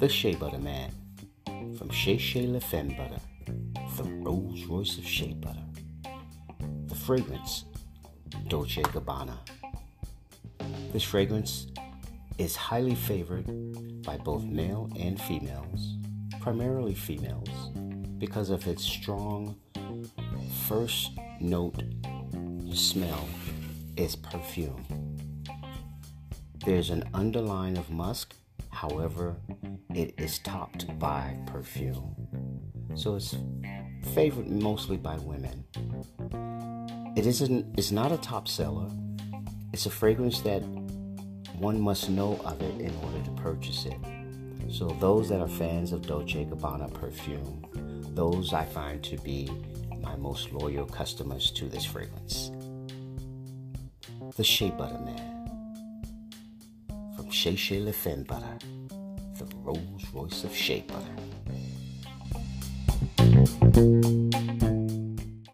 The Shea Butter Man from Shea Shea Le Femme Butter, the Rolls Royce of Shea Butter. The fragrance, Dolce Gabbana. This fragrance is highly favored by both male and females, primarily females, because of its strong first note smell is perfume. There's an underline of musk However, it is topped by perfume. So it's favored mostly by women. It isn't it's not a top seller. It's a fragrance that one must know of it in order to purchase it. So those that are fans of Dolce Gabbana perfume, those I find to be my most loyal customers to this fragrance. The Shea Butter Man Shea Shea Le Butter, the Rolls Royce of Shea Butter.